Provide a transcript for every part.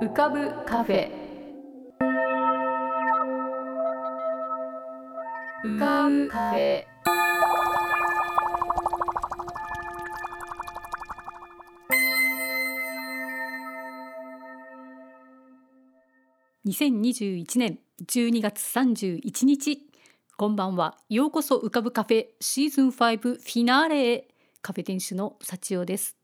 浮かぶカフェ。浮かぶカフェ。2021年12月31日。こんばんは。ようこそ浮かぶカフェシーズン5フィナーレへ。カフェ店主の幸代です。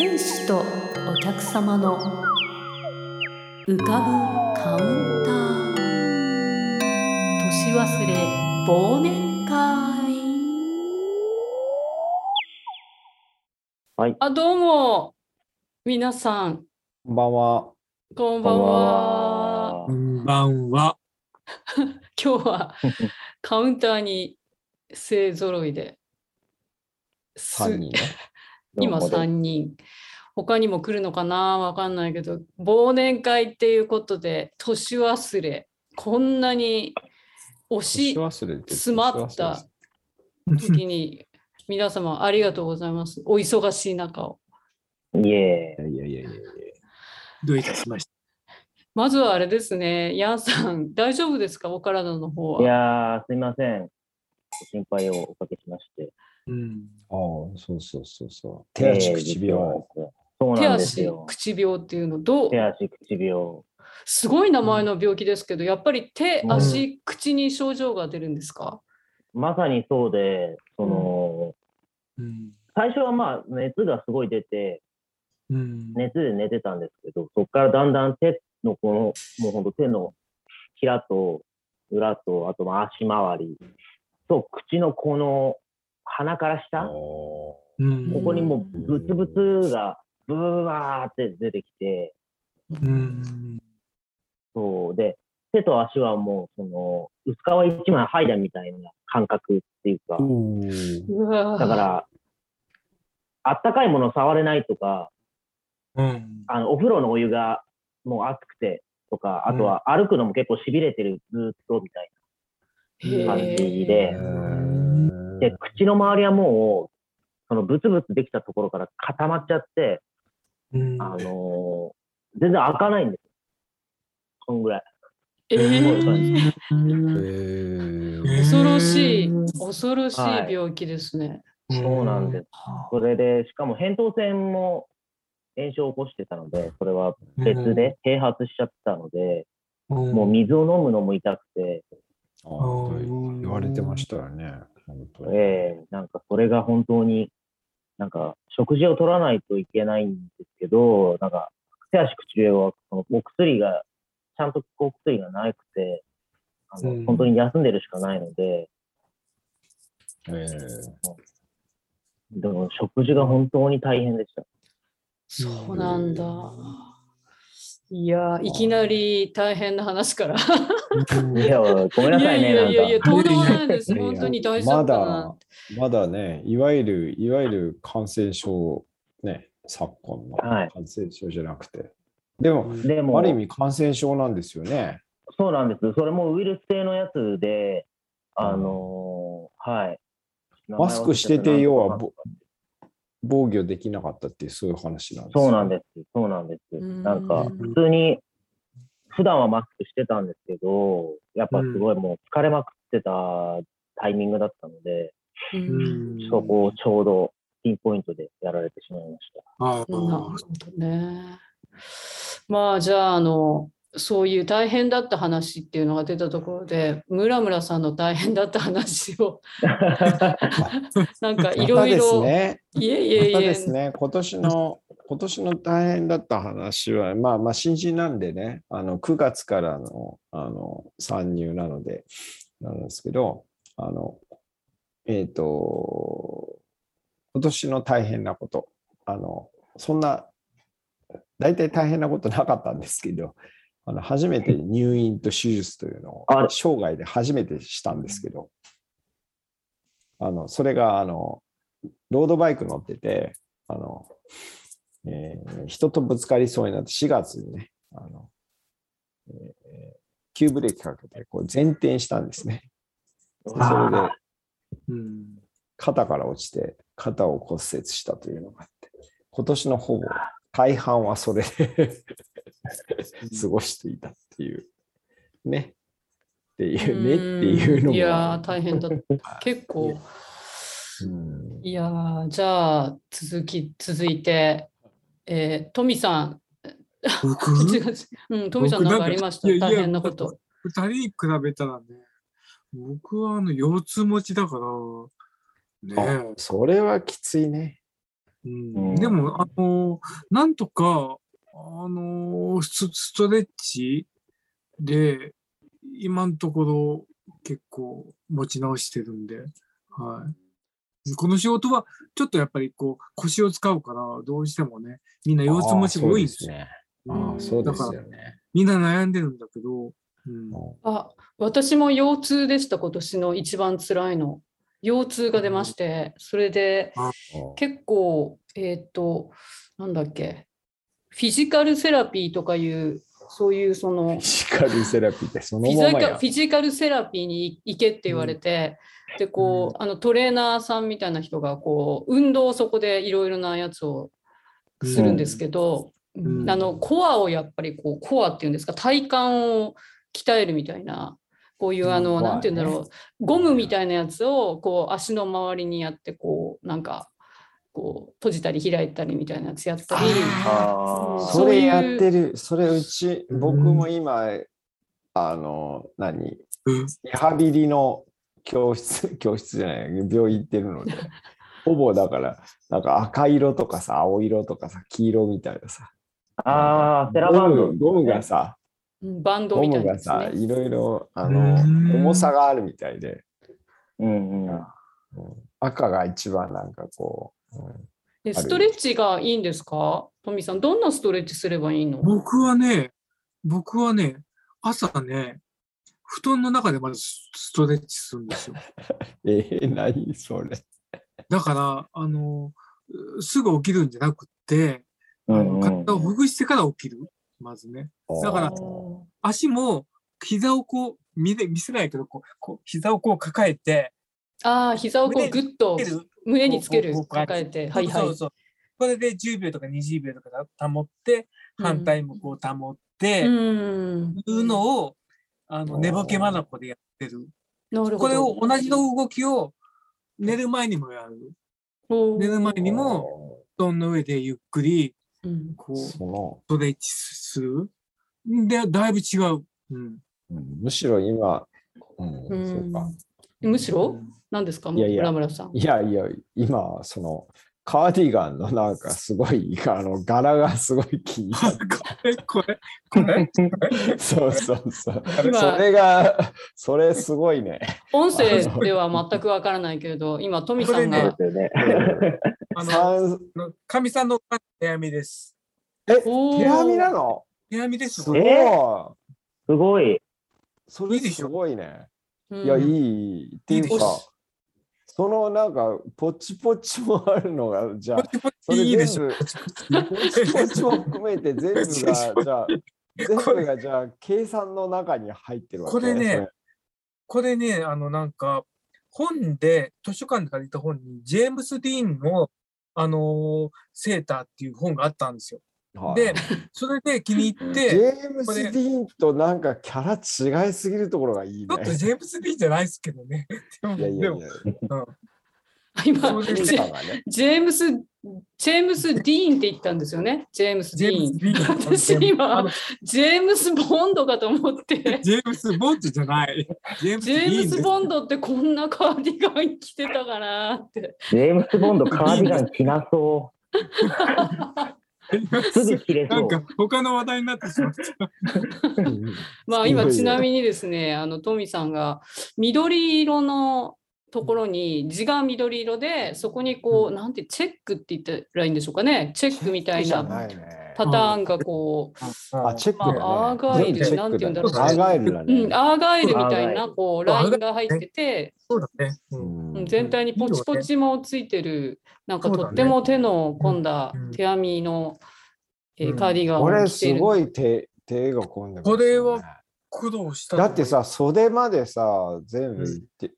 店主とお客様の浮かぶカウンター年忘れ忘年会はい。あどうも皆さんこんばんは。こんばんはこんばんは。今日は カウンターに勢ぞろいです三人ね。今どうも3人他にも来るのかな？わかんないけど忘年会っていうことで年忘れこんなに押し詰まった時に皆様ありがとうございます お忙しい中をいえいやいやいやいやいや。どういたしました。まずはあれですねヤンさん大丈夫ですか？お体の方いはやー、すいません。ご心配をおかけしまして。うん。ああ、そうそうそうそう。手足口えー病。。そう手なんです足よ。口病っていうのどう手足口病。すごい名前の病気ですけど、やっぱり手うん足口に症状が出るんですか？まさにそうで、その、うん。最初はまあ、熱がすごい出て、うん。熱で寝てたんですけど、そこからだんだん手のこの、もうほんと手のひらと裏と、あとまあ足回りと、口のこの鼻から下、こうん。こにもうブツブツがブワーって出てきて、うん。そう。で、手と足はもう、その、薄皮一枚剥いだみたいな感覚っていうか、だから、あったかいもの触れないとか、うん。あの、お風呂のお湯がもう熱くてとか、あとは歩くのも結構痺れてる、ずっとみたいへな感じーで、へで、口の周りはもう、そのブツブツできたところから固まっちゃって、うん。あのー全然開かないんですよ。そんぐらい。えーー恐ろしい、恐ろしいはい病気ですね。そうなんです。それで、しかも扁桃腺も炎症を起こしてたので、それは別で併発しちゃってたので、うん。もう水を飲むのも痛くて、ああ言われてましたよね。本当に。ええなんかそれが本当に、なんか食事を取らないといけないんですけど、なんか手足口病はそのお薬が、ちゃんと効くお薬がなくて、あのうん本当に休んでるしかないので、ええでも食事が本当に大変でした。そうなんだ。いやー、いきなり大変な話から。いや、ごめんないさいね、やいやいやいや、なんか。とんでもないです。本当に大丈ま夫かなだ、まだね、いわゆる、いわゆる感染症、ね、昨今のはい感染症じゃなくて。でも、でも、ある意味感染症なんですよね。そうなんです。それもウイルス性のやつで、あのーはい。マスクしてて、要はぼ防御できなかったっていう、そういう話なんですよそうなんです。そうなんです。うんなんか、普通に、普段はマスクしてたんですけど、やっぱすごいもう疲れまくってたタイミングだったので。そこをちょうどピンポイントでやられてしまいました。あなるほどね。まあじゃああのそういう大変だった話っていうのが出たところで村村さんの大変だった話を。なんかいろいろね。いえいえいえ。ですね、今年の、今年の大変だった話は、まあまあ新人なんでね、あの9月からのあの参入なので、なんですけど、あの、えっ、と、今年の大変なこと、あの、そんな、大体大変なことなかったんですけど、あの初めて入院と手術というのを生涯で初めてしたんですけど、あの、それが、あの、ロードバイク乗ってて、あの、えー人とぶつかりそうになって4月にね、あの、えー急ブレーキかけてこう前転したんですね。それであうん。肩から落ちて肩を骨折したというのがあって、今年のほぼ大半はそれで過ごしていたっていう、ね。っていうねっていうのも。いやー、大変だった。結構。うんいやー、じゃあ、続き、続いて、えー、トミさん。僕？1月うん、トミさんなんかありました？大変なこと。二人に比べたらね、僕はあの腰痛持ちだから、ねそれはきついね。うんうんでも、あの、なんとか、あの、スストレッチで、今のところ結構持ち直してるんで、はい。この仕事は、ちょっとやっぱりこう、腰を使うから、どうしてもね、みんな腰痛持ちが多いんですよ。ああそうですよね。みんな悩んでるんだけど、うん、あ、私も腰痛でした、今年の一番辛いの。腰痛が出まして、それでうん結構、えーっと、なんだっけ、フィジカルセラピーとかいう、そういうそのフィ、ジカルセラピーってそのままや。フィジカルセラピーに行けって言われて、でこう、あのトレーナーさんみたいな人がこう運動をそこでいろいろなやつをするんですけど、ん。あのコアをやっぱりこうコアっていうんですか体幹を鍛えるみたいなこういうあの、うんなんて言うんだろう、ゴムみたいなやつをこう足の周りにやってこうなんかこう閉じたり開いたりみたいなやつやったり。それやってる、それうち、うん。僕も今、あの、何？うん。リハビリの教室、教室じゃない、病院行ってるので、ほぼだから、なんか赤色とかさ、青色とかさ、黄色みたいなさ、あー、セラバンド。ゴムゴムがさ、うんバンドゴみたいなやつムがさ、ね。いろいろ、あうの、ん重さがあるみたいで、うんうん。うん赤が一番なんかこう、うんでストレッチがいいんですか？トミさん、どんなストレッチすればいいの？僕はね、僕はね、朝ね、布団の中でまずストレッチするんですよ。えー、何それ？だから、あの、すぐ起きるんじゃなくて、あの体をほぐしてから起きる。まずね。だからお足も膝をこう見れ見せないけどこうこう膝をこう抱えてああ、膝をこう胸グッとつける胸につける抱えて。はいはいそう。そうこれで10秒とか20秒とか保って反対もこう保って、うん。いうのをあの寝ぼけまなこでやってる。なるほど。これを同じの動きを寝る前にもやる。寝る前にも布団の上でゆっくりうんこうスその、トレッチする？で、だいぶ違う。うん。うんむしろ今、うん、うそうか。んむしろ？何ですか？いやいや村村さん。いやいや、今、その、カーディガンのなんかすごい、あの、柄がすごい気になっこれ、これ、これ？て。そうそうそう。今それが、それすごいね。音声では全くわからないけれど、今、トミさんが。ね。あの、三かみさんの手編みです。え、手編みなの？手編みですすごい。えすごい。それいいでしょ？すごいね。うんいや、いい。っていうかし、そのなんか、ポチポチもあるのが、じゃあポ、チポそれチいいでしょ。全部ポチポチも含めて全部が、じゃあ、全部がじゃあ、計算の中に入ってるわけこれね、これね、あの、なんか、本で、図書館で借りた本に、ジェームス・ディーンの、あのーセーターっていう本があったんですよ。はいで、それで気に入っジて、ェームス・ディーンとなんかキャラ違いすぎるところがいいねちょっ。とジェームス・ディーンじゃないですけどね。でも、いやいやいでもや、今ジェームス、ジェームス・ディーンって言ったんですよね。ジェームス・ディーン。ーン私あ今の、ジェームス・ボンドかと思って。ジェームス・ボンドじゃない。ジェームス・。ボンドってこんなカーディガン着てたかなって。ジェームス・ボンド、カーディガン着なそう。すぐ着れそう。なんか他の話題になってしまった。まあ今ちなみにですね、あのトミさんが緑色のところに字が緑色でそこにこう、うんなんてチェックって言ったらいいんでしょうかねチェックみたいな。パターンがこう、あ、チェックだね。まあアーガイル全部チェックなんて言うんだろう。アーガイルだね。うん、アーガイルみたいなこうラインが入ってて、そうだね。全体にポチポチもついてる、なんかとっても手の込んだうん。手編みの、えーうん。カーディガンこれを着ている。すごい手手が込んでますよね。これは苦労しただってさ、袖までさ、全部いって、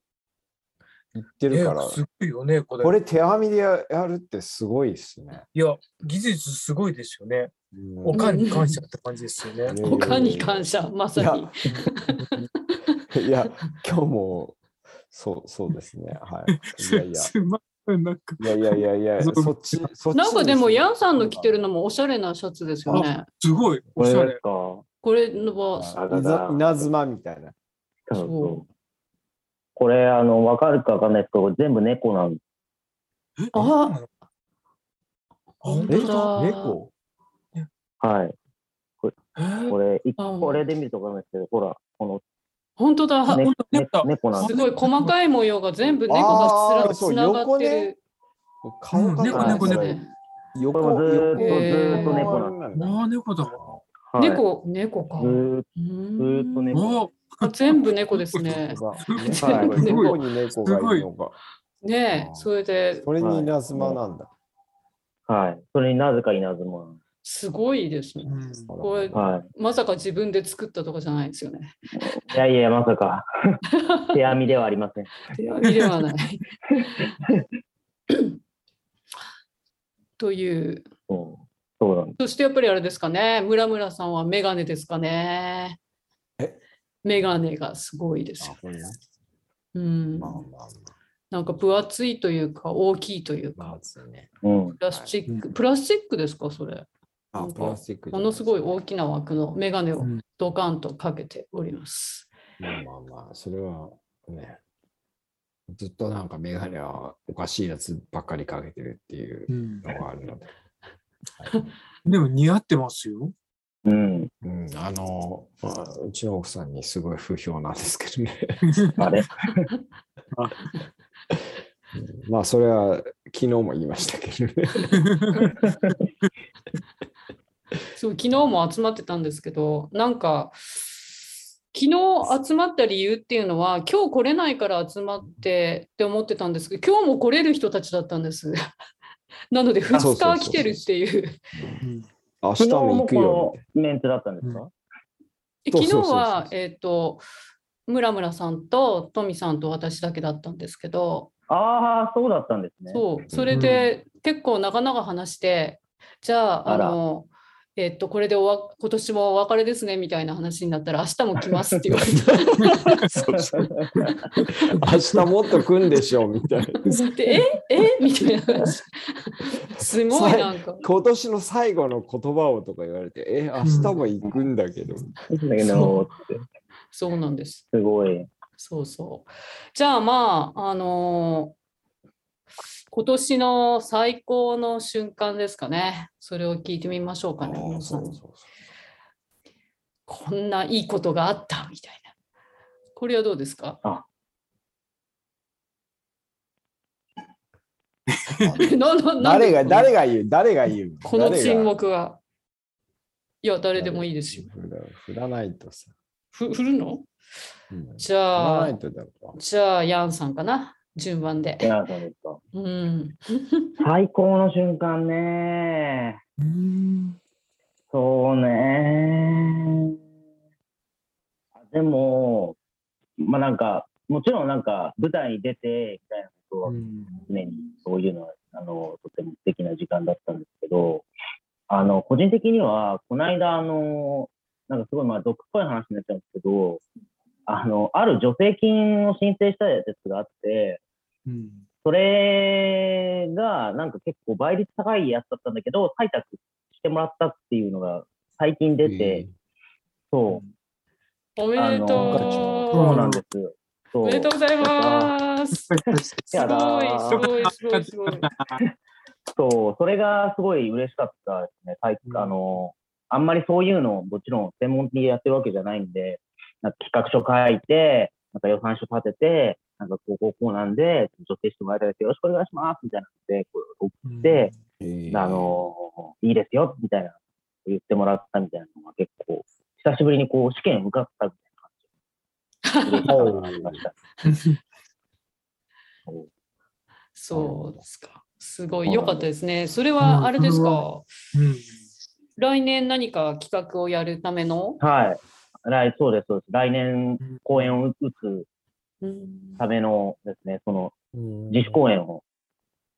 いってるからね、すごいよね、これ。これ手編みでややるってすごいですね。いや、技術すごいですよね。うんおかんに感謝って感じですよね。いやいや他に感謝、まさに。いや、今日も、そう、そうですね。はい。いやいや、すまん、なんか。いやいやいやいや、そっち、そっちなんかでも、ヤンさんの着てる。るのもおしゃれなシャツですよね。すごい、おしゃれ。これのは、稲妻みたいな。そうこれ、あの、わかるかわかんないですけど、全部猫なんえあ。え本当だ。だ。猫？はい。え？ーこれ、いあ。これで見るとわかんないですけど、ほら、この、本当だ。ね猫なんです。ごい細かい模様が全部猫がつながってる。顔が猫猫これ猫横これもずーっとずーっと猫なんだああ、猫だ。はい、猫、猫か。ずっと猫。全部猫ですね。はい、全部どこに猫がいるのか。ねえ、それでそれに稲妻なんだ。はい。それになぜか稲妻。すごいですね。うんこれはまさか自分で作ったとかじゃないですよね。い。いやいや、まさか。手編みではありません。手編みではない。という。そうそうなんでそしてやっぱりあれですかね。村村さんはメガネですかね。えメガネがすごいですよ。ねうんまあ。まあまなんか分厚いというか大きいというか。プラスチック、プラスチックですかそれ？あ、プラスチックものすごい大きな枠のメガネをうんドカンとかけております。まあまあまあ、それはね、ずっとなんかメガネはおかしいやつばっかりかけてるっていううんのがあるので。でも似合ってますよ。うん。うん、あの、まあ、うちの奥さんにすごい不評なんですけどね。あれ？うんまあ、それは昨日も言いましたけどね。そう昨日も集まってたんですけど、なんか、昨日集まった理由っていうのは、今日来れないから集まってって思ってたんですけど、今日も来れる人たちだったんです。なので、2あそうそうそうそう日来てるっていう。明日昨日もも行くよこのメンツだったんですか、昨日は、えっ、と、村村さんとトミさんと私だけだったんですけど、ああ、そうだったんですね。そう、それで結構長々話して、じゃあ、あの、えっと、これでおわ今年もお別れですねみたいな話になったら、明日も来ますって言われた。そうそう明日もっと来んでしょみたいな。でええみたいな話。すごいなんか。今年の最後の言葉をとか言われて、え、明日も行くんだけど。だけど、そうなんです。すごい。そうそう。じゃあまあ、あのー今年の最高の瞬間ですかね。それを聞いてみましょうかね。こんないいことがあったみたいな。これはどうですか？あ 誰が、誰が言う？誰が言う？この沈黙は。いや、誰でもいいですよ。振らないとさ。ふ振るの？うんじゃあじゃあ、ヤンさんかな。順番で。いや、そうですか。うん。最高の瞬間ね。うんそうね。でも、まあなんか、もちろんなんか舞台に出てみたいなことは常にそういうのは、あの、とても素敵な時間だったんですけど、あの、個人的には、この間、あの、なんかすごいまあ毒っぽい話になっちゃうんですけど、あの、ある助成金を申請したやつがあって、うんそれがなんか結構倍率高いやつだったんだけど、採択してもらったっていうのが最近出て、そう、おめでとそうなんですよ。おめでとうございます。すごい、ーすごい、すごい、すごい。そう、それがすごい嬉しかったですね。体うんあの、あんまりそういうのをもちろん専門的にやってるわけじゃないんで、なんか企画書書いて、なんか予算書立てて、なんかこう、こう、こうなんで、女性してもらいたいですよろしくお願いしますみたいなので、こう送って、えーあの、いいですよ、みたいな、言ってもらったみたいなのが結構、久しぶりにこう、試験受かったみたいな感じ。そうですか。すごい良かったですね。それはあれですか？うん。来年何か企画をやるための、はい。来、そうです、そうです。来年、公演を打つうん。ためのですね、その、うん。自主公演を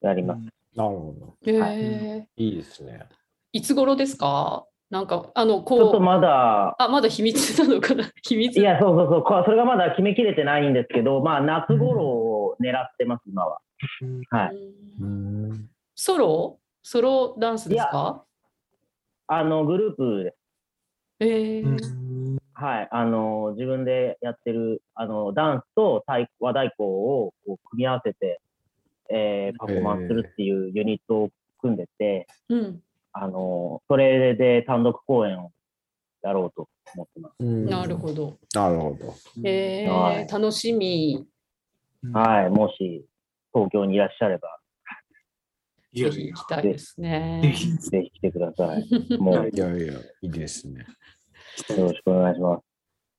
やります。なるほど。えはい。ーいいですね。いつ頃ですか？なんか、あの、ちょっとこう、まだ、あ、まだ秘密なのかな？秘密。いや、そうそうそう、こそれがまだ決めきれてないんですけど、まあ、夏頃を狙ってます、今は。はい。ソロ？ソロダンスですか？あの、グループで、えー。うんはい、あの、自分でやってる、あの、ダンスと太鼓和太鼓をこう組み合わせて、えーパフォーマンスするっていうユニットを組んでて、うん、あの、それで単独公演をやろうと思ってます。うんなるほど。なるほど。えーはい楽しみ。はい、もし東京にいらっしゃれば、ぜひ行きたいですね。ぜひぜひ来てください。もう、いやいや、いいですね。よろしくお願いします。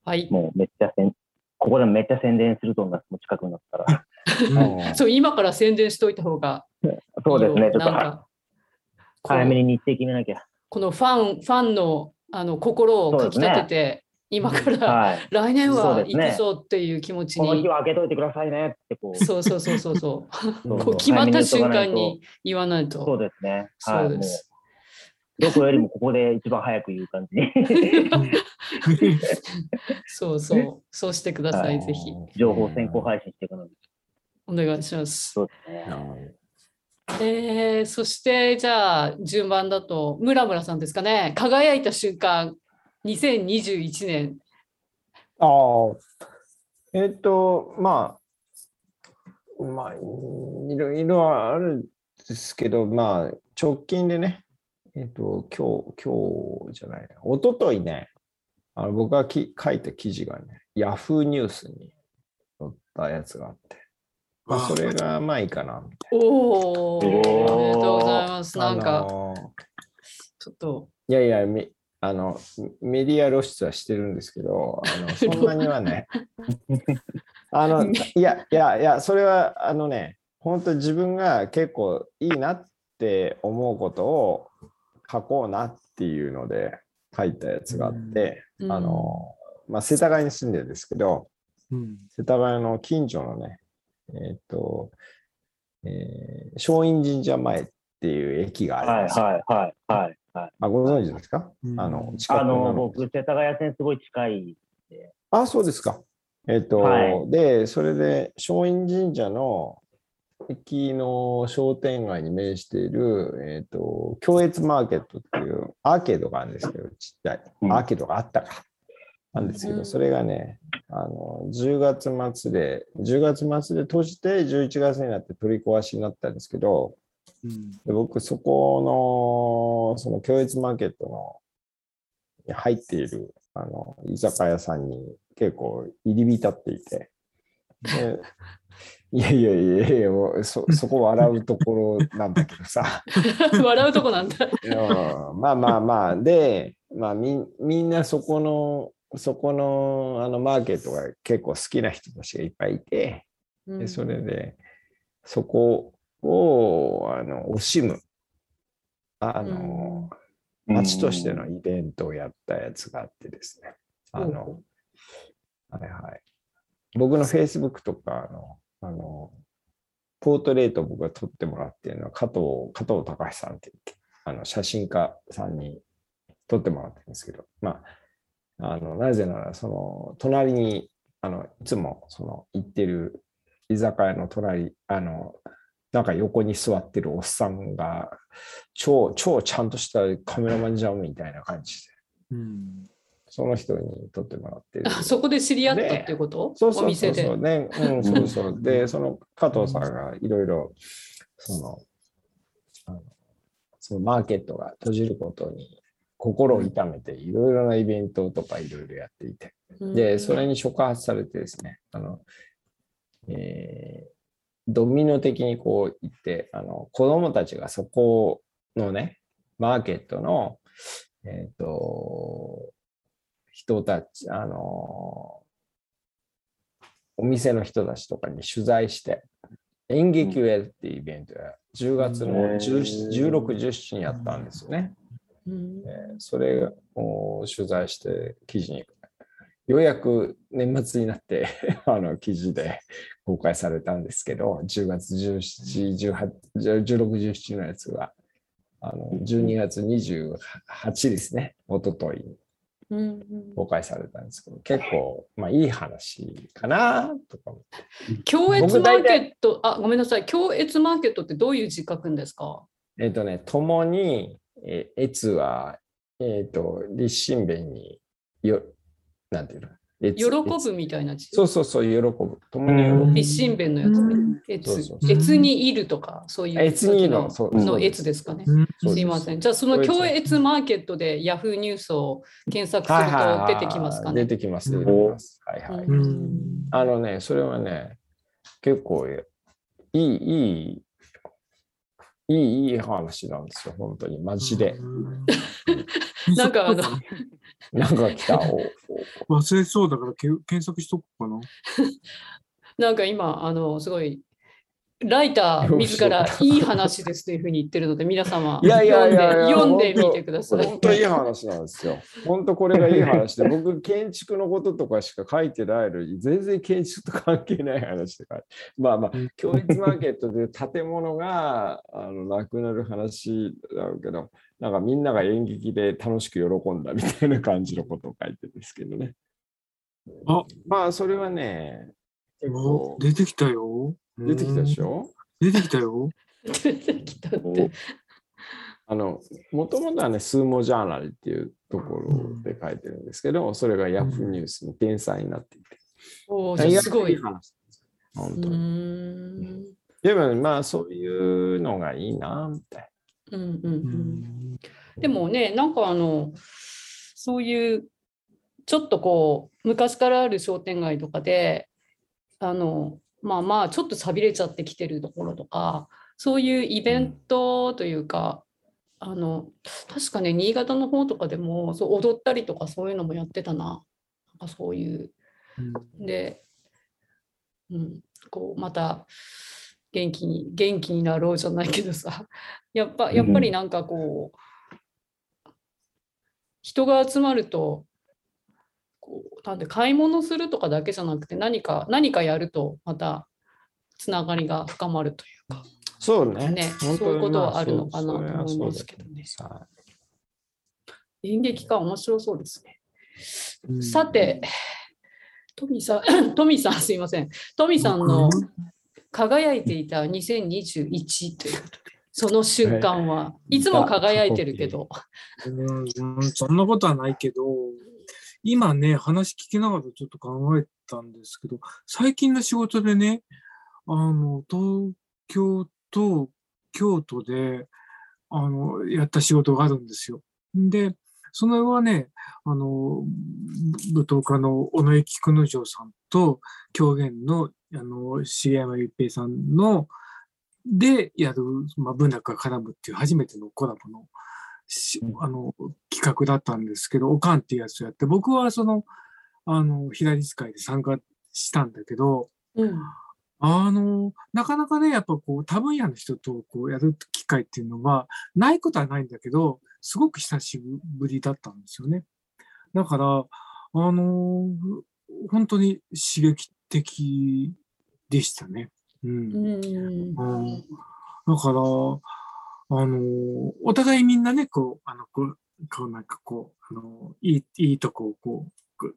はい。もうめっちゃせん、ここでめっちゃ宣伝すると思います。もう近くになったら。うん そう、今から宣伝しといた方がいいよ。そうですね、ちょっと早めに日程決めなきゃ。このファン、ファンのあの心をかき立てて、今からはい。来年は行くぞっていう気持ちにこの日。は開けといてくださいねってこう。そうそうそうそうそう。そうこう決まった瞬間に言わないと。そうですね。そうです。どこよりもここで一番早く言う感じに。そうそう。そうしてください、はぜひ。情報先行配信していくのに。お願いします。そうですね。えー、そしてじゃあ順番だと村村さんですかね輝いた瞬間2021年ああ、えっ、と、まあ、まあ、いろいろあるんですけど、まあ、直近でね、えっ、と、今日、今日じゃないな、一昨日ね、あの僕がき書いた記事がね、ヤフーニュースに載ったやつがあって、まあ、それがまあいいかな、みたいおおー。おー。おめでとうございます。な。なんかあのちょっと。いやいや、めあのメディア露出はしてるんですけど、あのそんなにはね。あのいやいやいや、それはあのね、本当自分が結構いいなって思うことを書こうなっていうので書いたやつがあって、うんあの、まあ、世田谷に住んでるんですけど、うん世田谷の近所のね、えっ、と、えー松陰神社前っていう駅があはいるんですよ。はいはいはいはい。あご存知ですか、うんあの、近くあの、僕、世田谷線すごい近い。あ、そうですか。えっ、と、はいで、それで、松陰神社の駅の商店街に面している、えっ、と、共越マーケットっていうアーケードがあるんですけど、ちっちゃい、うん。アーケードがあったか。なんですけど、うん。それがね、あの、10月末で、10月末で閉じて、11月になって取り壊しになったんですけど、うん。で僕、そこの、その共越マーケットの、に入っている、あの、居酒屋さんに結構入り浸っていて、で いやいやいやいや、もうそ、そこ笑うところなんだけどさ、笑うとこなんだ。うんまあまあまあ、で、まあみんみんなそこの、そこのあのマーケットが結構好きな人たちがいっぱいいて、でそれで、そこをあの惜しむ、あの、町としてのイベントをやったやつがあってですね。あの、はいはい。僕の Facebook とかの、あの、ポートレートを僕が撮ってもらってるのは加藤、加藤隆さんって言って、あの、写真家さんに撮ってもらってるんですけど、まあ、あの、なぜなら、その、隣に、あの、いつも、その、行ってる居酒屋の隣、あの、なんか横に座ってるおっさんが、超、超ちゃんとしたカメラマンじゃんみたいな感じで、その人に撮ってもらってる。あそこで知り合ったっていうこと？そうそうお店でそうそう。ね、うん、そうそう。で、その加藤さんがいろいろ、その、あのそのマーケットが閉じることに心を痛めて、いろいろなイベントとかいろいろやっていて。で、それに触発されてですね、あの、えドミノ的にこう行って、あの子供たちがそこのね、マーケットの、えっ、と、人たち、あの、お店の人たちとかに取材して、演劇をやるっていうイベントが10月のうん17 16、17にやったんですよね。うん。えーそれを取材して記事に、ようやく年末になって あの記事で公開されたんですけど、10月17、18 16、17のやつが、あの12月28ですね、一昨日に。うんうん公開されたんですけど、結構、まあいい話かなとか。共越マーケット、あ、ごめんなさい。共越マーケットってどういう字書くんですか？えっ、とね、共に、えー、越は、えっ、と、立身弁によ、なんていうの？越喜ぶみたいな字。そうそうそう、喜ぶ。共に喜ぶ。立身弁のやつね。越にいるとか、そういう越にいるのの越ですかね。すいません。じゃあ、その共越マーケットでヤフーニュースを検索すると出てきますか出ね。てきます、うん出てきます。はいはい。あのね、それはね、結構いい、いい、いい、いい話なんですよ、本当に、マジで。うんなんかあの なんか来た。忘れそうだからけ検索しとこうかな。なんか今、あの、すごい、ライター自らいい話ですというふうに言ってるので、皆様、いやいや読んで読んでみてください。本当いい話なんですよ。本当これがいい話で、僕、建築のこととかしか書いてないのに、全然建築と関係ない話とか。まあまあうん、教育マーケットで建物があのなくなる話だけど、なんかみんなが演劇で楽しく喜んだみたいな感じのことを書いてるんですけどね。あまあ、それはね、出てきたよ。出てきたでしょ？ょ出てきたよ。出てきたって。あの、もともとはね、スーモジャーナルっていうところで書いてるんですけど、それがヤフーニュースに転載になっていて。おーじゃあすごい。本当ーに。んでも、まあ、そういうのがいいな、みたいうんうんううんんでもね、なんかあの、そういう、ちょっとこう、昔からある商店街とかで、あの、まあまあ、ちょっと寂れちゃってきてるところとか、そういうイベントというか、あの、確かね、新潟の方とかでも、そう踊ったりとかそういうのもやってたな。なんかそういう。で、うん、こうまた元気に元気になろうじゃないけどさ やっぱやっぱりなんかこう人が集まるとこうなんで買い物するとかだけじゃなくて何か何かやるとまたつながりが深まるというかな。そうね。ねそういうことはまあるのかなと思いますけどねさ演劇か面白そうですね。うんさて、トミさん、トミさんすいません。トミさんの輝いていた2021ということで、その瞬間はいつも輝いてるけど、うんうんそんなことはないけど、今ね、話聞きながらちょっと考えたんですけど、最近の仕事でね、あの、東京と京都で、あの、やった仕事があるんですよ。で、それはね、あの、舞踏家の尾上菊之丞さんと狂言の、あの、重山一平さんの、でやる、まあ、文楽が絡むっていう初めてのコラボのあの企画だったんですけど、おかんっていうやつをやって、僕はその、あの、左使いで参加したんだけど、うん、あの、なかなかね、やっぱこう、多分野の人とこうやる機会っていうのは、ないことはないんだけど、すごく久しぶりだったんですよね。だから、あの、本当に刺激的でしたね。うんうん、うんだから、あの、お互いみんなね、こう、あの、こう、こうなんかこう、あの、いい、いいとこをこう、く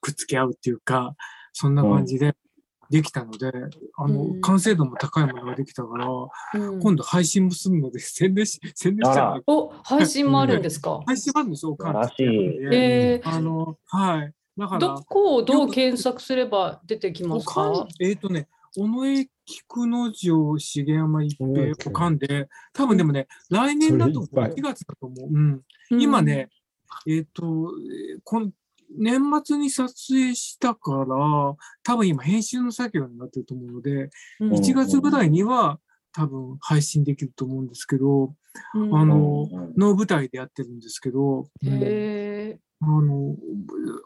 くっつけ合うっていうか、そんな感じでできたので、あの、うん完成度も高いものができたから、うん今度配信もするので、宣伝し、宣伝しちゃあう。お、配信もあるんですか？配信もあるんですよ、おかん素晴らしいえあの、はい。だから、どこをどう検索すれば出てきますおか。えっ、とね、尾上菊之丞、重山一うん平、おかんで、多分でもね、来年だとそれいっぱい。1月だと思う。うん、今ね、えっ、ーこん年末に撮影したから、多分今編集の作業になってると思うので、うん。1月ぐらいには多分配信できると思うんですけど、うん。あのの舞台でやってるんですけど、へあの、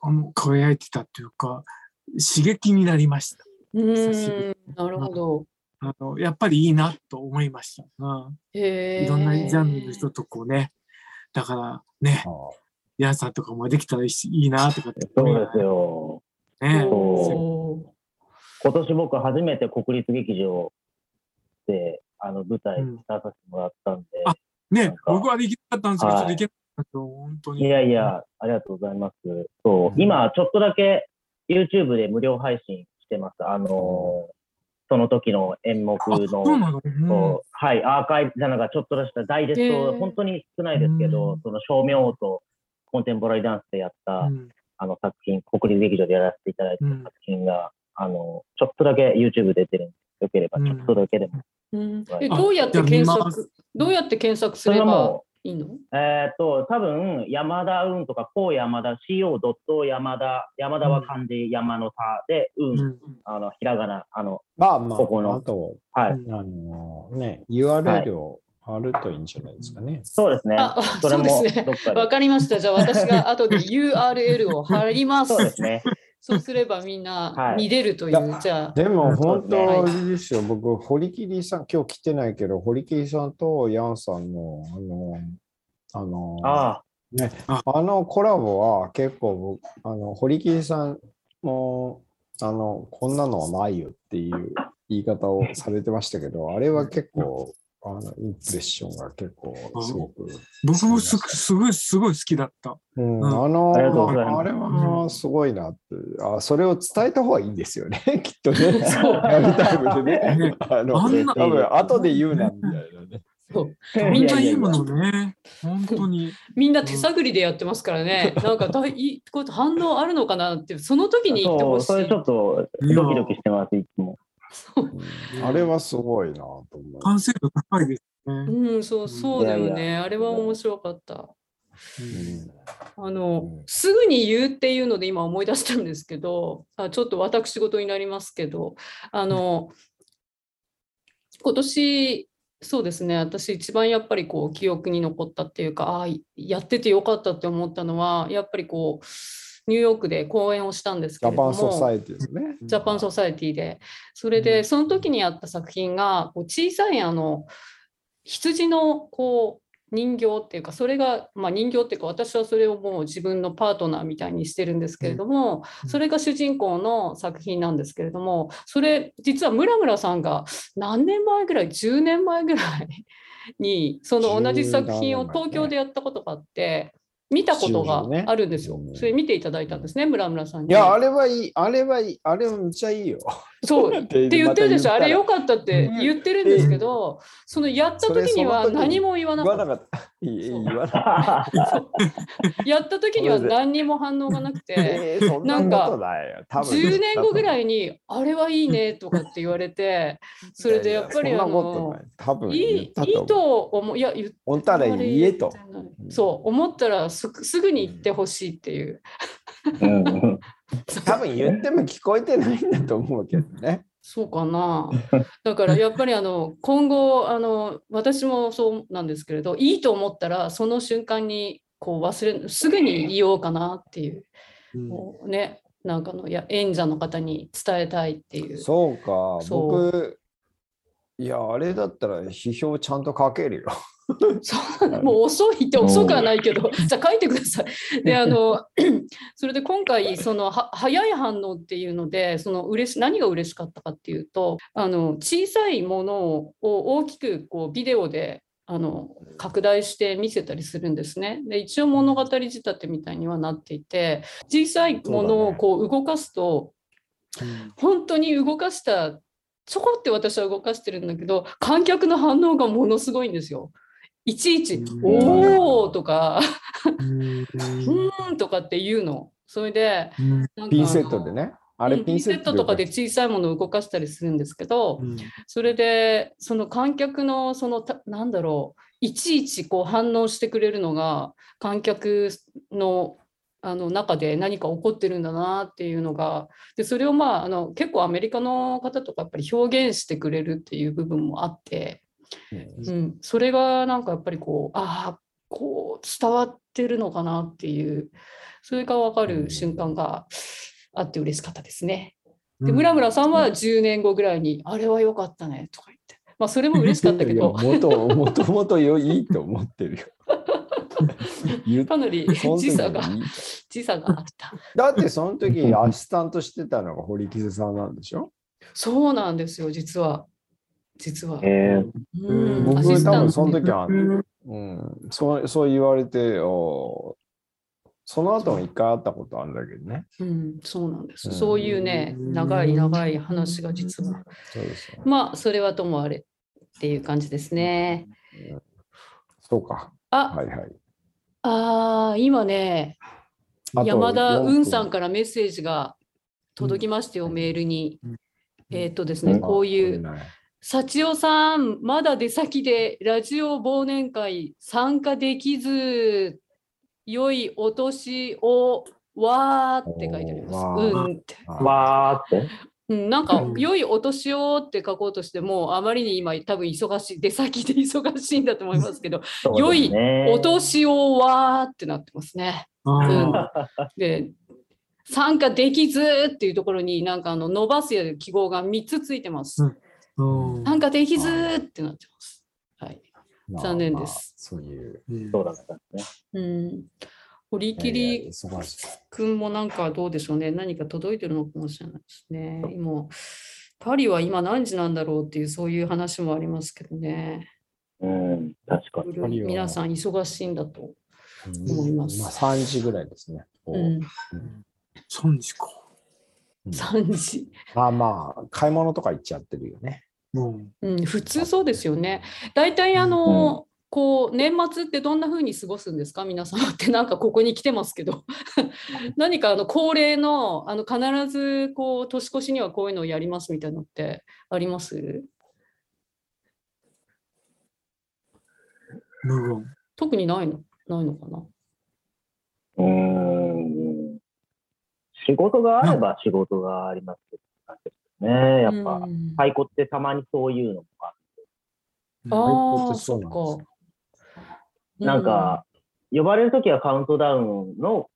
あの輝いてたっていうか、刺激になりました。ーう久しぶりんな。るほど。あの、やっぱりいいなと思いました。うんいろんなジャンルの人とこうね、だからね、あヤンさんとかもできたらいいしいいなとかって。そうですよ。ね。今年僕初めて国立劇場で、あの舞台うん。出させてもらったんで、あね。なん、か。僕はできなかったんですけど、はいちょっとできなかったんですよ、本当に。いやいや、ありがとうございます。そう、うん。今ちょっとだけ YouTube で無料配信してます。あのーその時の演目あ、の、そうなの、うん。こう。はい、アーカイブじゃなんかちょっとしたダイジェスへト、ー。本当に少ないですけど、うん。その照明とコンテンポラリーダンスでやった、うん。あの作品、国立劇場でやらせていただいたうん。作品が、あの、ちょっとだけ YouTube 出てるんで、よければ、うんちょっとだけでも。えどうやって検索どうやって検索すそれればはもいいの？う、えーっと、多分山田運とか、こう山田、CO. 山田、山田は漢字山の田で、運、うんあの、ひらがな、あの、まあまここのあ、あと、はい。うんあのね、URL を貼るといいんじゃないですかね。そうですねあ。あそれもそうですねかりました。じゃあ私が後で URL を貼ります。そうですね。そうすればみんなはい。見れるという、いやじゃあ。でも本当あれですよ、僕、堀切さん、今日来てないけど、堀切さんとヤンさんの、あの、あの、あね、ああのコラボは結構僕、あの、堀切さんも、あの、こんなのはないよっていう言い方をされてましたけど、あれは結構、あの、インプレッションが結構すごく。僕もすすごい、すごい好きだった。うん、うんあのあれはすごいなって、あ、それを伝えた方がいいんですよね、きっとね。そうやりたいでねね。あの、あんな多分後で言うなみたいなね。そうあ。みんないいややものね。本当に。みんな手探りでやってますからね。なんか大いこう反応あるのかなって、その時に言ってほしい。それちょっとドキドキしてます、いつも。あれはすごいなと思う。完成度高いですね。うん、そう、そうだよね。いやいやあれは面白かった。うんあの、うんすぐに言うっていうので今思い出したんですけど、あちょっと私事になりますけど、あの、今年、そうですね、私一番やっぱりこう記憶に残ったっていうか、ああ、やっててよかったって思ったのは、やっぱりこう、ニューヨークで講演をしたんですけジャれども、パンソサエティですね。ジャパンソサエティで。それで、その時にやった作品が、こう小さいあの、羊のこう、人形っていうか、それが、まあ人形っていうか、私はそれをもう自分のパートナーみたいにしてるんですけれども、うんそれが主人公の作品なんですけれども、それ、実は村村さんが何年前ぐらい、10年前ぐらいに、その同じ作品を17年前ね東京でやったことがあって、見たことがあるんですよ10。ねそれ見ていただいたんですね、村村さんに。いや、あれはいい、あれはいい、あれはめっちゃいいよ。そう。って言ってるでしょ、あれ良よかったって言ってるんですけど、そのやった時には何も言わなかった。やった時には何にも反応がなく。て、なことないよ。多分。10年後ぐらいに、あれはいいねとかって言われて、それでやっぱりあのない、いいいいと思う、いや、言ったら言えと。そう、思ったらすすぐに言ってほしいっていう。うん多分言っても聞こえてないんだと思うけどね。そうかな。だからやっぱりあの今後あの私もそうなんですけれど、いいと思ったらその瞬間にこう忘れすぐに言おうかなっていう、うね、なんかのいや演者の方に伝えたいっていう。そうか、そう僕、いや、あれだったら批評ちゃんと書けるよ。そうもう遅いって遅くはないけど、じゃあ書いてください。で、あの、それで今回、そのは早い反応っていうので、その嬉し何が嬉しかったかっていうと、あの小さいものを大きくこうビデオであの拡大して見せたりするんですね。で、一応物語仕立てみたいにはなっていて、小さいものをこう動かすと、本当に動かしたちょこって私は動かしてるんだけど観客の反応がものすごいんですよ。いちいち「うんおー」とかうん「うーん」とかって言うの。それでピンセットでね。あれうんピンセットとかで小さいものを動かしたりするんですけど、うんそれでその観客のそのたなんだろういちいちこう反応してくれるのが観客のあの中で何か起こってるんだなっていうのがでそれをまああの結構アメリカの方とかやっぱり表現してくれるっていう部分もあって、うん、それがなんかやっぱりこうああこう伝わってるのかなっていうそれが分かる瞬間があって嬉しかったですね。で村村さんは10年後ぐらいに「あれは良かったね」とか言って。まあそれも嬉しかったけど。もともともとよいいと思ってるよ。かなり時時差が時差があった。だってその時アシスタントしてたのが堀木さんなんでしょ？そうなんですよ実は実は。えーうん多分その時は、うんうん、そうそう言われておその後も一回会ったことあるんだけどね。うん、そうなんです。うんそういうね長い長い話が実はそうですよ。まあそれはともあれっていう感じですね。そうか。あ、はいはい。あー今ね山田4分雲さんからメッセージが届きましたよ、うんメールにうん。えっ、とですね、うんこういう幸代さん、まだ出先でラジオ忘年会参加できず、良いお年をわーって書いてあります。うんって。あわーって？うん、なんかう、ん良いお年をって書こうとしても、あまりに今、多分忙しい、出先で忙しいんだと思いますけど、良いおお年をわーってなってますね。あで、参加できずっていうところに、なんかあの伸ばす記号が3つついてます。うんうん参加できずってなってます。はい。まあ残念ですまあそういう。うんそうだったんですね。うん。堀切忙しい。くんもなんかどうでしょうね。何か届いてるのかもしれないですね。今、パリは今何時なんだろうっていうそういう話もありますけどね。うん、確かに。皆さん忙しいんだと思いますまあ3時ぐらいですね。こううん。3時か。うん3時。まあまあ、買い物とか行っちゃってるよね。うん。うん、普通そうですよね。大体あの、こう年末ってどんな風に過ごすんですか？皆様ってなんかここに来てますけど。何かあの恒例のあの必ずこう年越しにはこういうのをやりますみたいなのってあります？特にないの？ないのかな？うーん。仕事があれば仕事がありますけどね。やっぱ、うん。太鼓ってたまにそういうのもあああ、太鼓ってそうなんかです。なんか、呼ばれるときはカウントダウンの、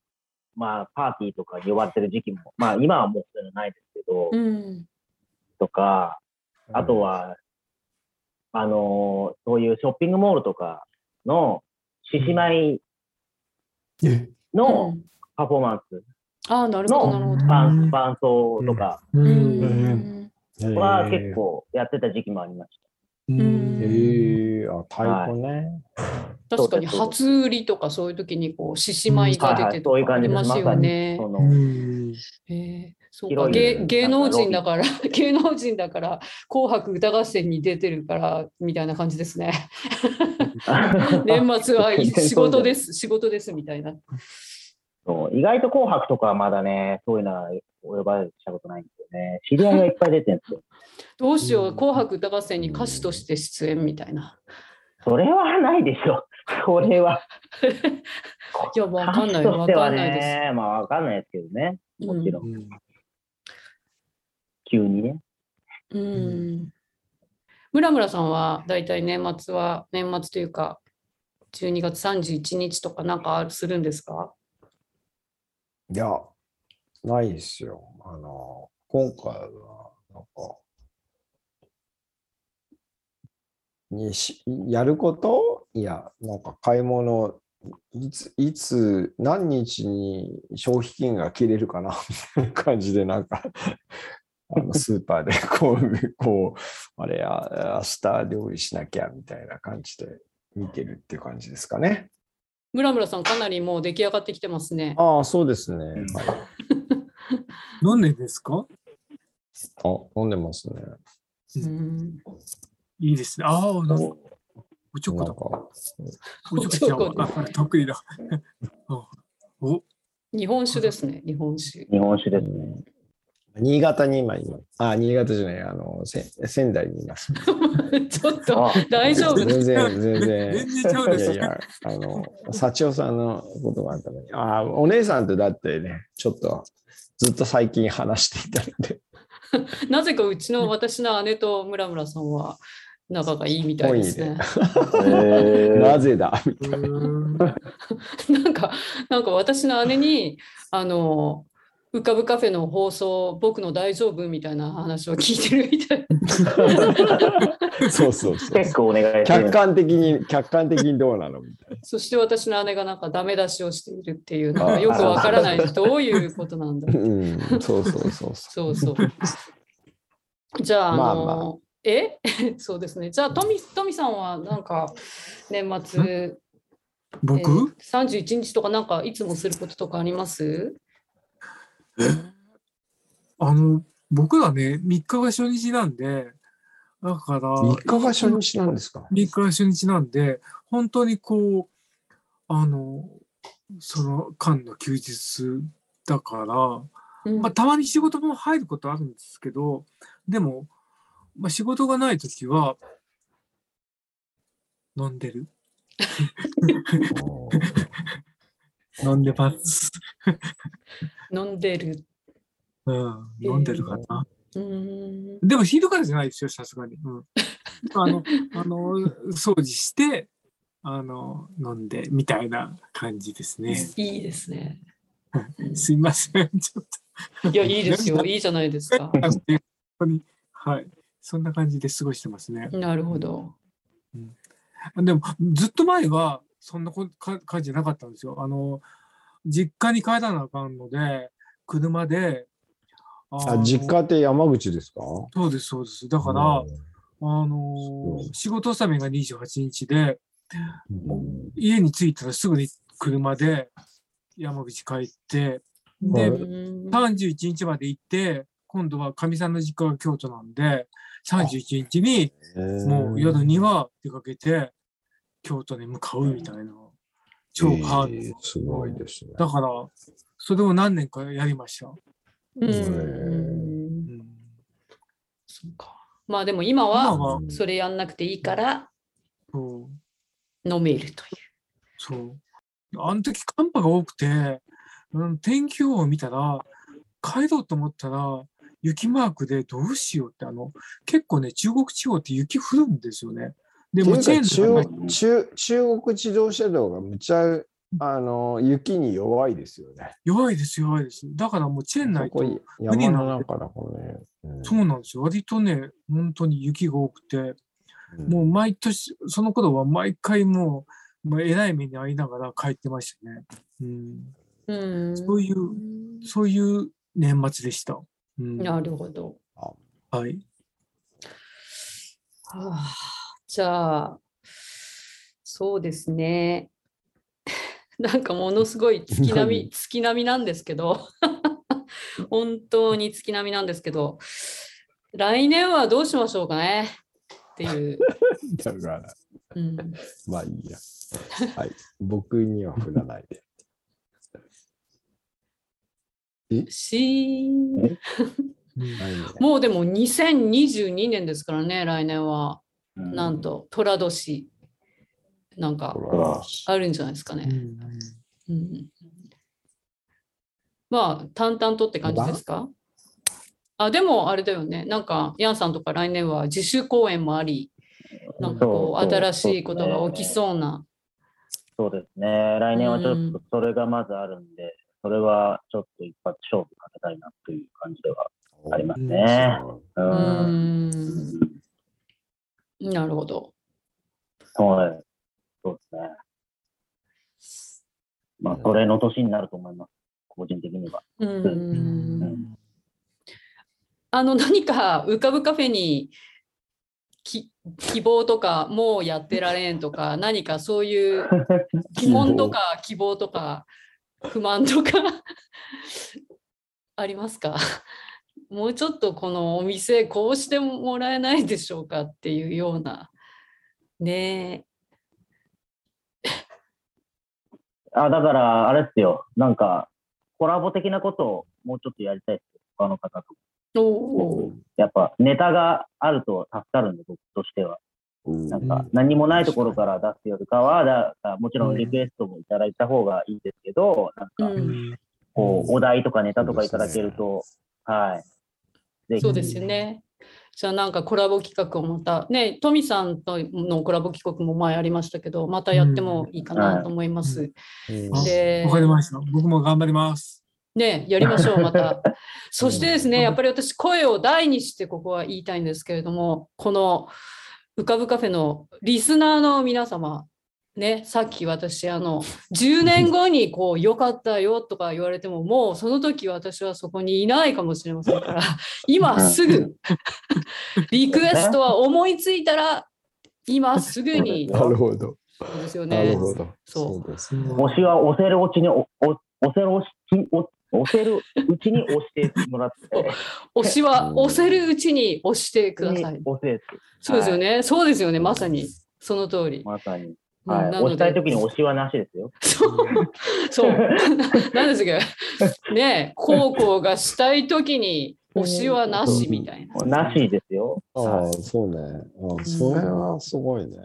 まあ、パーティーとかに呼ばれてる時期も、まあ、今はもうそういうのないですけど、うん、とか、あとは、あのーそういうショッピングモールとかの獅子舞えのうん。パフォーマンスああ、なるほど、なるほど。伴伴奏とか。は結構やってた時期もありましうん。ええあ、太鼓ね。確かに初売りとかそういう時にこう獅子舞が出てとそういう感じです。かありますよね。えそうか。芸芸能人だから 芸能人だから「紅白歌合戦」に出てるからみたいな感じですね。年末は仕事です。仕事ですみたいな。そう意外と紅白とかはまだね、そういうのはお呼ばれしたことないんですよね。知り合いがいっぱい出てるんですよ。どうしよう「うん紅白歌合戦」に歌手として出演みたいな。それはないでしょ。それは。いやわかんないわかんないですね、まあわかんないですけどね。もちろん、うん急にね。うん村村さんはだいたい年末は年末というか12月31日とかなんかするんですか？いや、ないですよ。あの、今回は、なんか、にしやること？いや、なんか買い物、いつ、いつ、何日に消費金が切れるかな、みたいな感じで、なんか、あのスーパーで こう、こう、あれや、明日料理しなきゃ、みたいな感じで見てるっていう感じですかね。村村さんかなりもう出来上がってきてますね。ああ、そうですね。飲んでんですか？あ、飲んでますね。うんいいですね。ああ、なんかそうおちょこだ。おちょこちゃうわ。あ得意だ。あお日本酒ですね、日本酒。日本酒ですね。うん新潟に今います。あ、新潟じゃない、あの、せ仙台にいます。ちょっとあ大丈夫全然、全然。全然ちゃうですいやいや、あの、幸代さんのことがあったのに。あ、お姉さんとだってね、ちょっと、ずっと最近話していたので、なぜかうちの私の姉と村村さんは仲がいいみたいですね。えなぜだ？みたいな。なんか、なんか私の姉に、あの、浮かぶカフェの放送、僕の大丈夫みたいな話を聞いてるみたい。そうそうそう。結構お願いしま客す。観的に、客観的にどうなのみたいそして私の姉がなんかダメ出しをしているっていうのがよくわからない。どういうことなんだな。うん、そうそうそうそそうそう。じゃあ、あの、まあまえ？そうですね。じゃあ、トミ、トミさんはなんか、年末、え僕、ー、31日とかなんかいつもすることとかあります？あの、僕らね、3日が初日なんで、だから、う。3日が初日なんですか？3日が初日なんで、本当にこう、あの、その間の休日だから、うんまあ、たまに仕事も入ることあるんですけど、でも、まあ、仕事がないときは、飲んでる。飲んでます。飲んでる。うん、飲んでるかな。うーん。でも昼からじゃないですよ、さすがに。うん、あの、あの、掃除して、あの、飲んで、みたいな感じですね。いいですね。すいません、ちょっと。いや、いいですよ。いいじゃないですか。本当に、はい。そんな感じで過ごしてますね。なるほど。でも、ずっと前は、そんなこか感じじゃなかったんですよ。あの、実家に帰らなあかんので、車で、あ実家って山口ですか？そうです、そうです。だから、あの仕事納めが28日で、うん。家に着いたらすぐに車で山口帰って、うで、ーん31日まで行って、今度はかみさんの実家が京都なんで、31日にもう夜には出かけて、京都に向かうみたいな、超ハード、えーすごいですね。だから、それを何年かやりました。うんそうか。まあでも今今はは、それやんなくていいから飲めるという。そう。あの時寒波が多くて、うん、天気予報を見たら、帰ろうと思ったら、雪マークでどうしようって、あの、結構ね、中国地方って雪降るんですよね。でも、中中中国自動車道がむちゃあの雪に弱いですよね。弱いです、弱いです。だからもうチェーンないとそこ、山の中だからね。うんそうなんですよ。割とね、本当に雪が多くて、うんもう毎年、その頃は毎回もう、もうえらい目に遭いながら帰ってましたね。うん、うんそういうそういう年末でした。うん、なるほど。はい。はあ、じゃあ、そうですね。なんかものすごい月並み、月並みなんですけど、本当に月並みなんですけど、来年はどうしましょうかね？っていう。だから、うん、まあいいや。はい。僕には振らないで。しーんうんないねもうでも2022年ですからね、来年は。うんなんと、寅年。なんかあるんじゃないですかね。うんうんまあ、淡々とって感じですか？あ、でもあれだよね。なんか、ヤンさんとか来年は自主公演もあり、なんかこう、新しいことが起きそうな。そうですね。来年はちょっとそれがまずあるんで、それはちょっと一発勝負かけたいなという感じではありますね。う。うんーん。なるほど。はい。そうですね。まあ、それの年になると思います。個人的には。ううんん。あの、何か浮かぶカフェにき希望とか、もうやってられんとか、何かそういう疑問とか 希望とか不満とか ありますか？もうちょっとこのお店こうしてもらえないでしょうかっていうようなね あ、だから、あれっすよ。なんか、コラボ的なことをもうちょっとやりたいっす。他の方と。おお。やっぱネタがあると助かるんで、僕としては。うんなんか何もないところから出すよりかは、だもちろんリクエストもいただいた方がいいですけど、なんかうんこう、お題とかネタとかいただけると、はい。ぜひそうですよね。じゃあなんかコラボ企画をまたね、トミさんとのコラボ企画も前ありましたけど、またやってもいいかなと思います。うんあでわかりました。僕も頑張ります。ね、やりましょう、また。そしてですね、やっぱり私、声を大にしてここは言いたいんですけれども、この浮かぶカフェのリスナーの皆様、ね、さっき私、あの、10年後にこう、良かったよとか言われても、もうその時私はそこにいないかもしれませんから、今すぐ、リクエストは思いついたら、今すぐに、なるほど。そうですよなるね。ほど。そうですね。推しは押せるうちにお、お押せるうちに、お押せるうちに押してもらって、推しはうん押せるうちに押してくださいに。押せってそうですよね。そうですよね。まさに。その通り。まさに。うんはい。なの押したいで、ときに押しはなしですよ。そう。そう。なんですけど、ねえ、高校がしたいときに推しはなしみたいな。なしですよ。ああ、そうね。あそれはすごいね。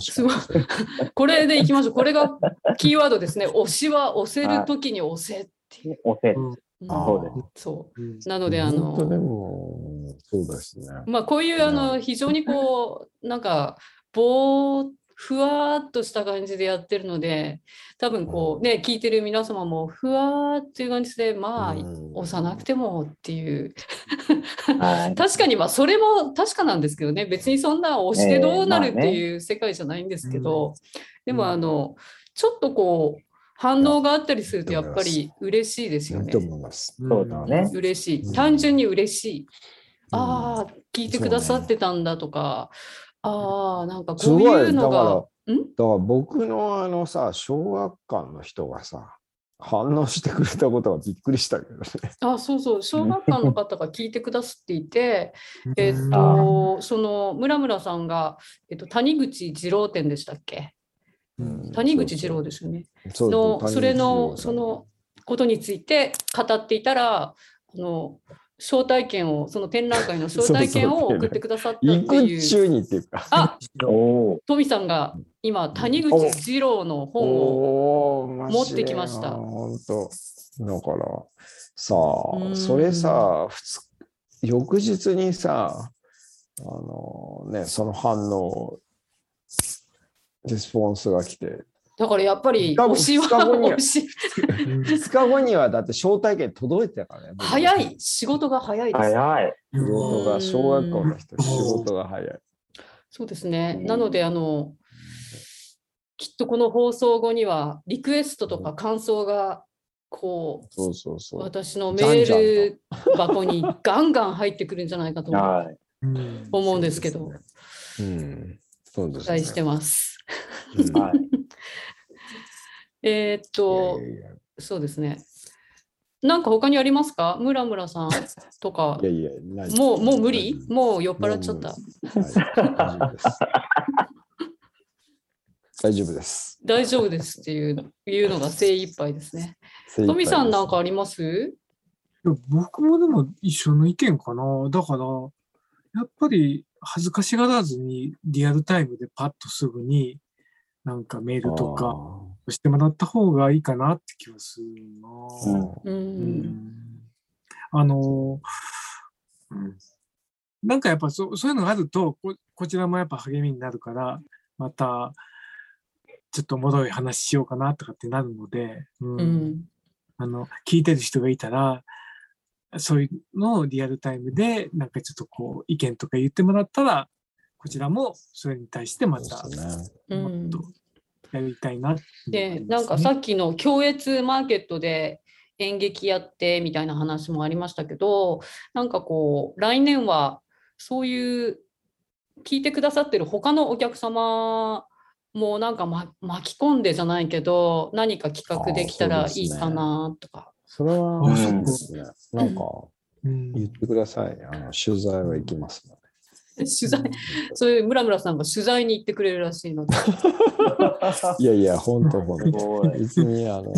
す確かごいに。。これでいきましょう。これがキーワードですね。推しは押せるときに押せっていう。押せ。そうですそう。うんなので、あの、も、そうですね。まあ、こういう、あの、非常にこう、なんか、ぼーふわーっとした感じでやってるので、多分こうね、聞いてる皆様もふわーっていう感じで、まあ、うん押さなくてもっていう。はい。確かに、まあ、それも確かなんですけどね、別にそんな押してどうなるっていう世界じゃないんですけど、でうんも、あの、ちょっとこう、反応があったりすると、やっぱいり嬉しいですよねいいと。思います。そうだね。嬉しい。うん単純に嬉しい。うんああ、聞いてくださってたんだとか、ああ、なんかすこういうのが、だから僕のあのさ、小学館の人がさ、反応してくれたことがびっくりしたけどね。あ、そうそう、小学館の方が聞いてくださっていて、えっうん。と、その村村さんが、えっと、谷口二郎店でしたっけ？うん谷口二郎ですよね。そうのそうそれのそのことについて語っていたらあの招待券をその展覧会の招待券を送ってくださったって行くいう中にっていうか。あトミさんが今谷口二郎の本を持ってきました。本当。だから、さあ、うん。それさ、普通、翌日にさ、あのね、その反応、レスポンスが来て、だからやっぱり推しは二日後には推し 2日後にはだって招待券届いてたからね。早い仕事が早いです早い。仕事が、小学校の人、仕事が早い。そうですねうんなのであのきっとこの放送後にはリクエストとか感想がこうそうそうそう。私のメール箱にガンガン入ってくるんじゃないかと思うんですけど、うん。そうですね。期待してます。うんはい。えーっといやいやいそうですね。なんか他にありますか？村村さんとかや。いやいや、ないもう、もう無理？もう酔っ払っちゃった。大丈夫です。大丈夫ですっていういうのが精一杯ですね。はいトミさんなんかありります？いや僕もでも一緒の意見かな。だから、やっぱり恥ずかしがらずにリアルタイムでパッとすぐになんかメールとかしてもらった方がいいかなって気がするな。うん。あの、うん。なんかやっぱそそういうのがあるとこ、こちらもやっぱ励みになるから、また、ちょっとおもろい話しようかなとかってなるので、うん。うん。あの、聞いてる人がいたら、そういうのをリアルタイムで、なんかちょっとこう、意見とか言ってもらったら、こちらもそれに対してまた、もっとやりたいなってで、ねなんかさっきの共越マーケットで演劇やってみたいな話もありましたけど、なんかこう、来年はそういう聞いてくださってる他のお客様もなんか、ま、巻き込んでじゃないけど、何か企画できたらいいかなとか。それは、うですね。なんか、うん言ってください。あの取材は行きますの取材、そういう村村さんが取材に行ってくれるらしいので。で。いやいや、本当本当。い。別に、あの、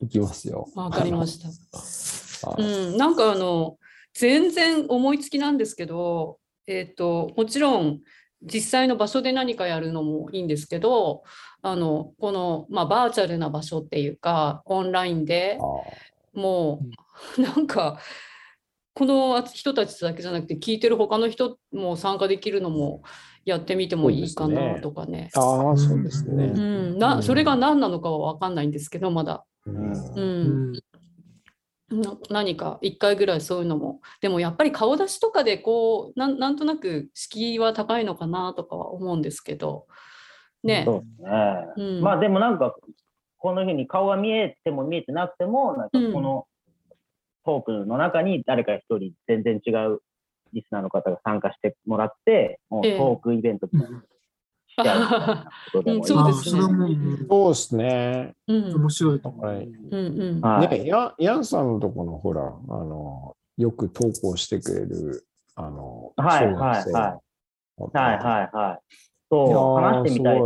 行きますよ。わかりました。はいうん、なんかあの全然思いつきなんですけど、えっともちろん実際の場所で何かやるのもいいんですけどあのこの、まあ、バーチャルな場所っていうかオンラインであもう なんかこの人たちだけじゃなくて聞いてる他の人も参加できるのもやってみてもいいかなとかね。ああ、そうですね。うん、なそれが何なのかは分かんないんですけどまだ。うん。ううん。ん。な何か一回ぐらいそういうのも。でもやっぱり顔出しとかでこうなんなんとなく敷居は高いのかなとかは思うんですけど。ね。そうですね。うん。まあでもなんか、このふうに顔が見えても見えてなくても、なんかこのトークの中に誰か一人全然違うリスナーの方が参加してもらって、もうええトークイベントみたいなそうですねあそうんそうですね。うん面白いと思う。はいうんうんはいね、ヤンヤンさんのとこのほら、あの、よく投稿してくれる、あの、はい小学生のはいはいはいはい。そう、話してみたいです。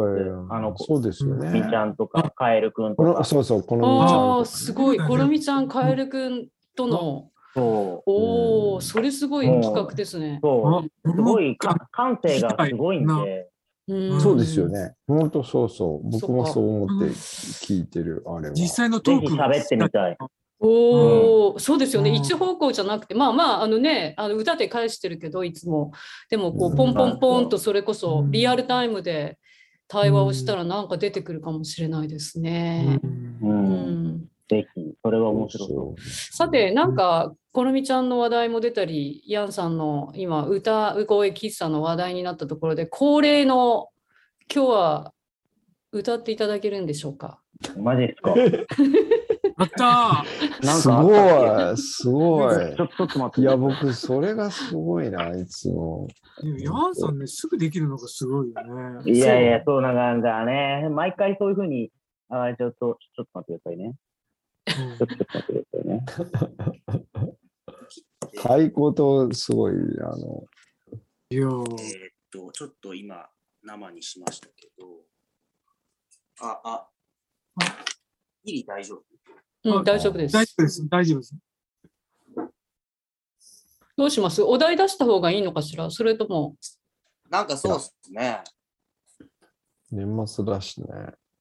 あの、そうですよね。みちゃんとか、カエルくんことのか。そうそう、このみちゃんああすごいコロミちゃんカエルくんとのそう。おおうんそれすごい企画ですね。そう。すごい感性がすごいんで、うんそうですよね。本当そうそう。僕もそう思って聞いてる、あれは。実際のトぜークひ喋ってみたい。おお、そうですよね。うん一方向じゃなくて、まあまあ、あのね、あの歌で返してるけど、いつも。でも、こうんう、ポンポンポンとそれこそうんリアルタイムで対話をしたらなんか出てくるかもしれないですね。う。うんん。ぜひ、それは面白そう。さて、なんか、このみちゃんの話題も出たり、ヤンさんの今、歌声喫茶の話題になったところで、恒例の今日は歌っていただけるんでしょうか？マジですか？あったなんすかあったっごい、すごいち。ょちょっと待って。いや、僕、それがすごいな、いつも。ーヤンさんね、すぐできるのがすごいよね。いやいや、そうなんだね。毎回そういうふうに、あちょっと、ちょっと待ってくださいね。うんちょっと待ってくださいね。太鼓とすごい、あの、いやーえーっと、ちょっと今、生にしましたけど、あ、あ、ギリ大丈夫？うん、あ大丈夫です。大丈夫です。大丈夫です。どうします？お題出した方がいいのかしら？それとも。なんかそうっすね。年末だしね。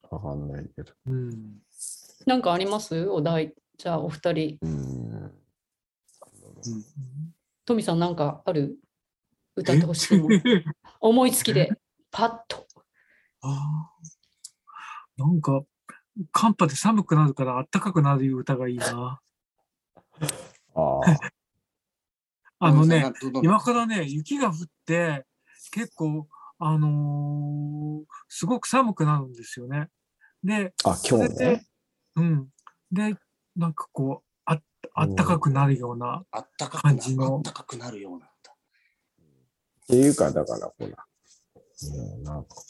わかんないけど。うん。なんかあります？お題。じゃあお二人。トミさんなんかある？歌ってほしいもの。思いつきでパッと。あーなんか、寒波で寒くなるから暖かくなるいう歌がいいな。ああ。あのね、今からね、雪が降って、結構、あのーすごく寒くなるんですよね。で、あ、今日ね。うん。で、なんかこう、ああったかくなるような、あったかくな感じのあったかくなるような。っていうか、だから、ほら。うん、なんかこ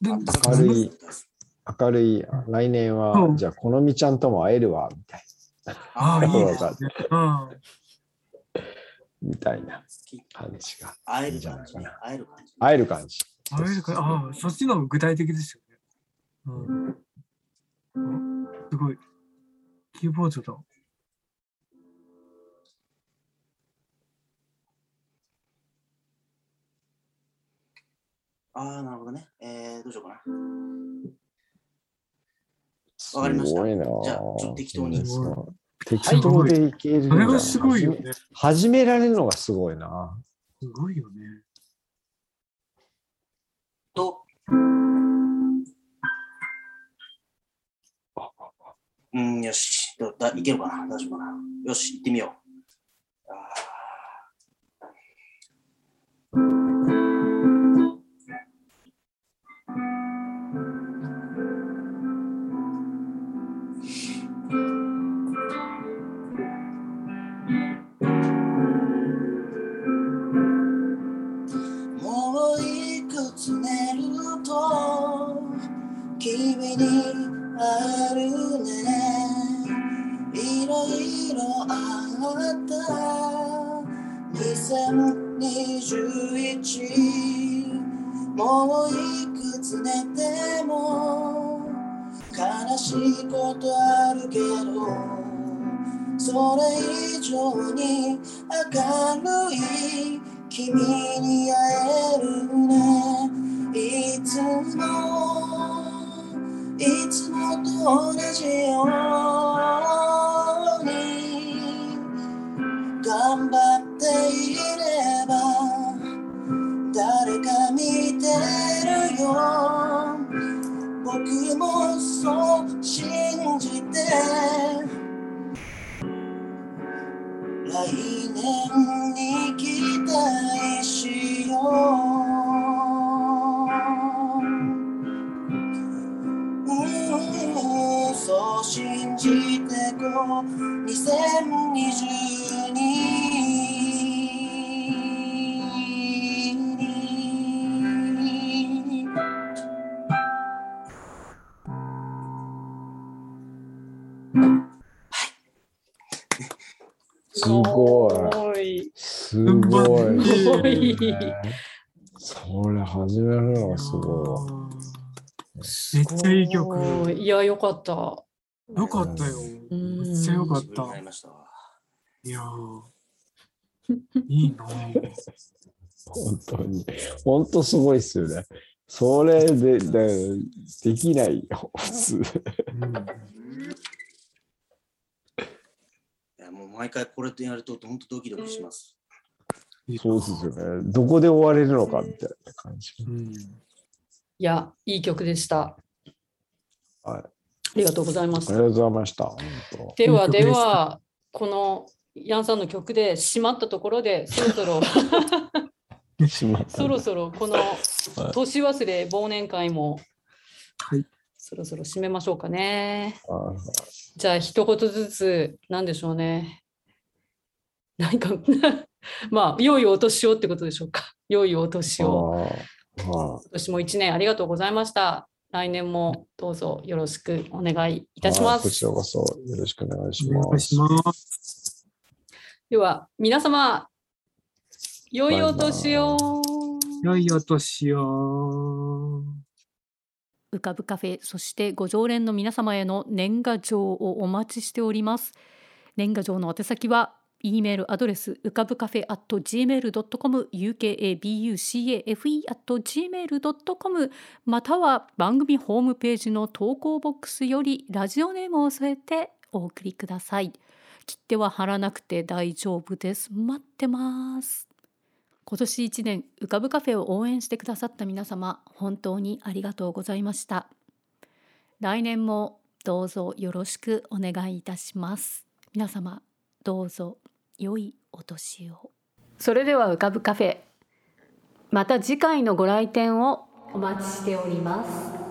であったかく明るい明るい、来年うは、んじゃあ、このみちゃんとも会えるわ、みたいああ、いいね。うん。な、みたいな感じが。会える感じ。会える感じ。会える感じ。あああ、そっちの方が具体的ですよね。うん。あすごい。キーボードだ。ああ、なるほどね。えー、どうしようかな。すわかりましたごいなじゃあちょっと適当に適当でいけるんだそれがすごいよね。始められるのがすごいな。すごいよね。と、うん、よし。どだいけるかな？大丈夫かな？よし、行ってみよう。もういくつ寝ると君にあるねろいろあった2021もういくつ寝ても悲しいことあるけどそれ以上に明るい君に会えるねいつもいつもと同じよじそれ始めるのがすごいわ。めっちゃいい曲。すごいいや、よかった。よかったよ。うんめっちゃよかった。いやーいいなぁ。本当に。本当すごいっすよね。それで、でできないよ、普通。うんいやもう毎回これとやると本当ドキドキします。そうですよね。どこで終われるのかみたいな感じ。うんいや、いい曲でした。はい。ありがとうございましたありが。とうございました。本当。ではでは、このヤンさんの曲で締まったところで、そろそろ、しまったそろそろこの年忘れ忘年会も、はい。そろそろ締めましょうかね。あじゃあ、一言ずつ、なんでしょうね。何か、まあ、良いお年をってことでしょうか。良いお年あを。あ今年も一年ありがとうございました。来年もどうぞよろしくお願いいたしますはいこち。らこそよろしくお願いします。お願いします。では、皆様、良いお年を。良いお年を。浮かぶカフェ、そしてご常連の皆様への年賀状をお待ちしております。年賀状の宛先は、e メールアドレス、うかぶカフェ at gmail.com、ukabucafe at gmail.com、または番組ホームページの投稿ボックスよりラジオネームを添えてお送りください。切手は貼らなくて大丈夫です。待ってます。今年1年浮かぶカフェを応援してくださった皆様本当にありがとうございました来年もどうぞよろしくお願いいたします皆様どうぞ良いお年を。それでは浮かぶカフェ。また次回のご来店をお待ちしております。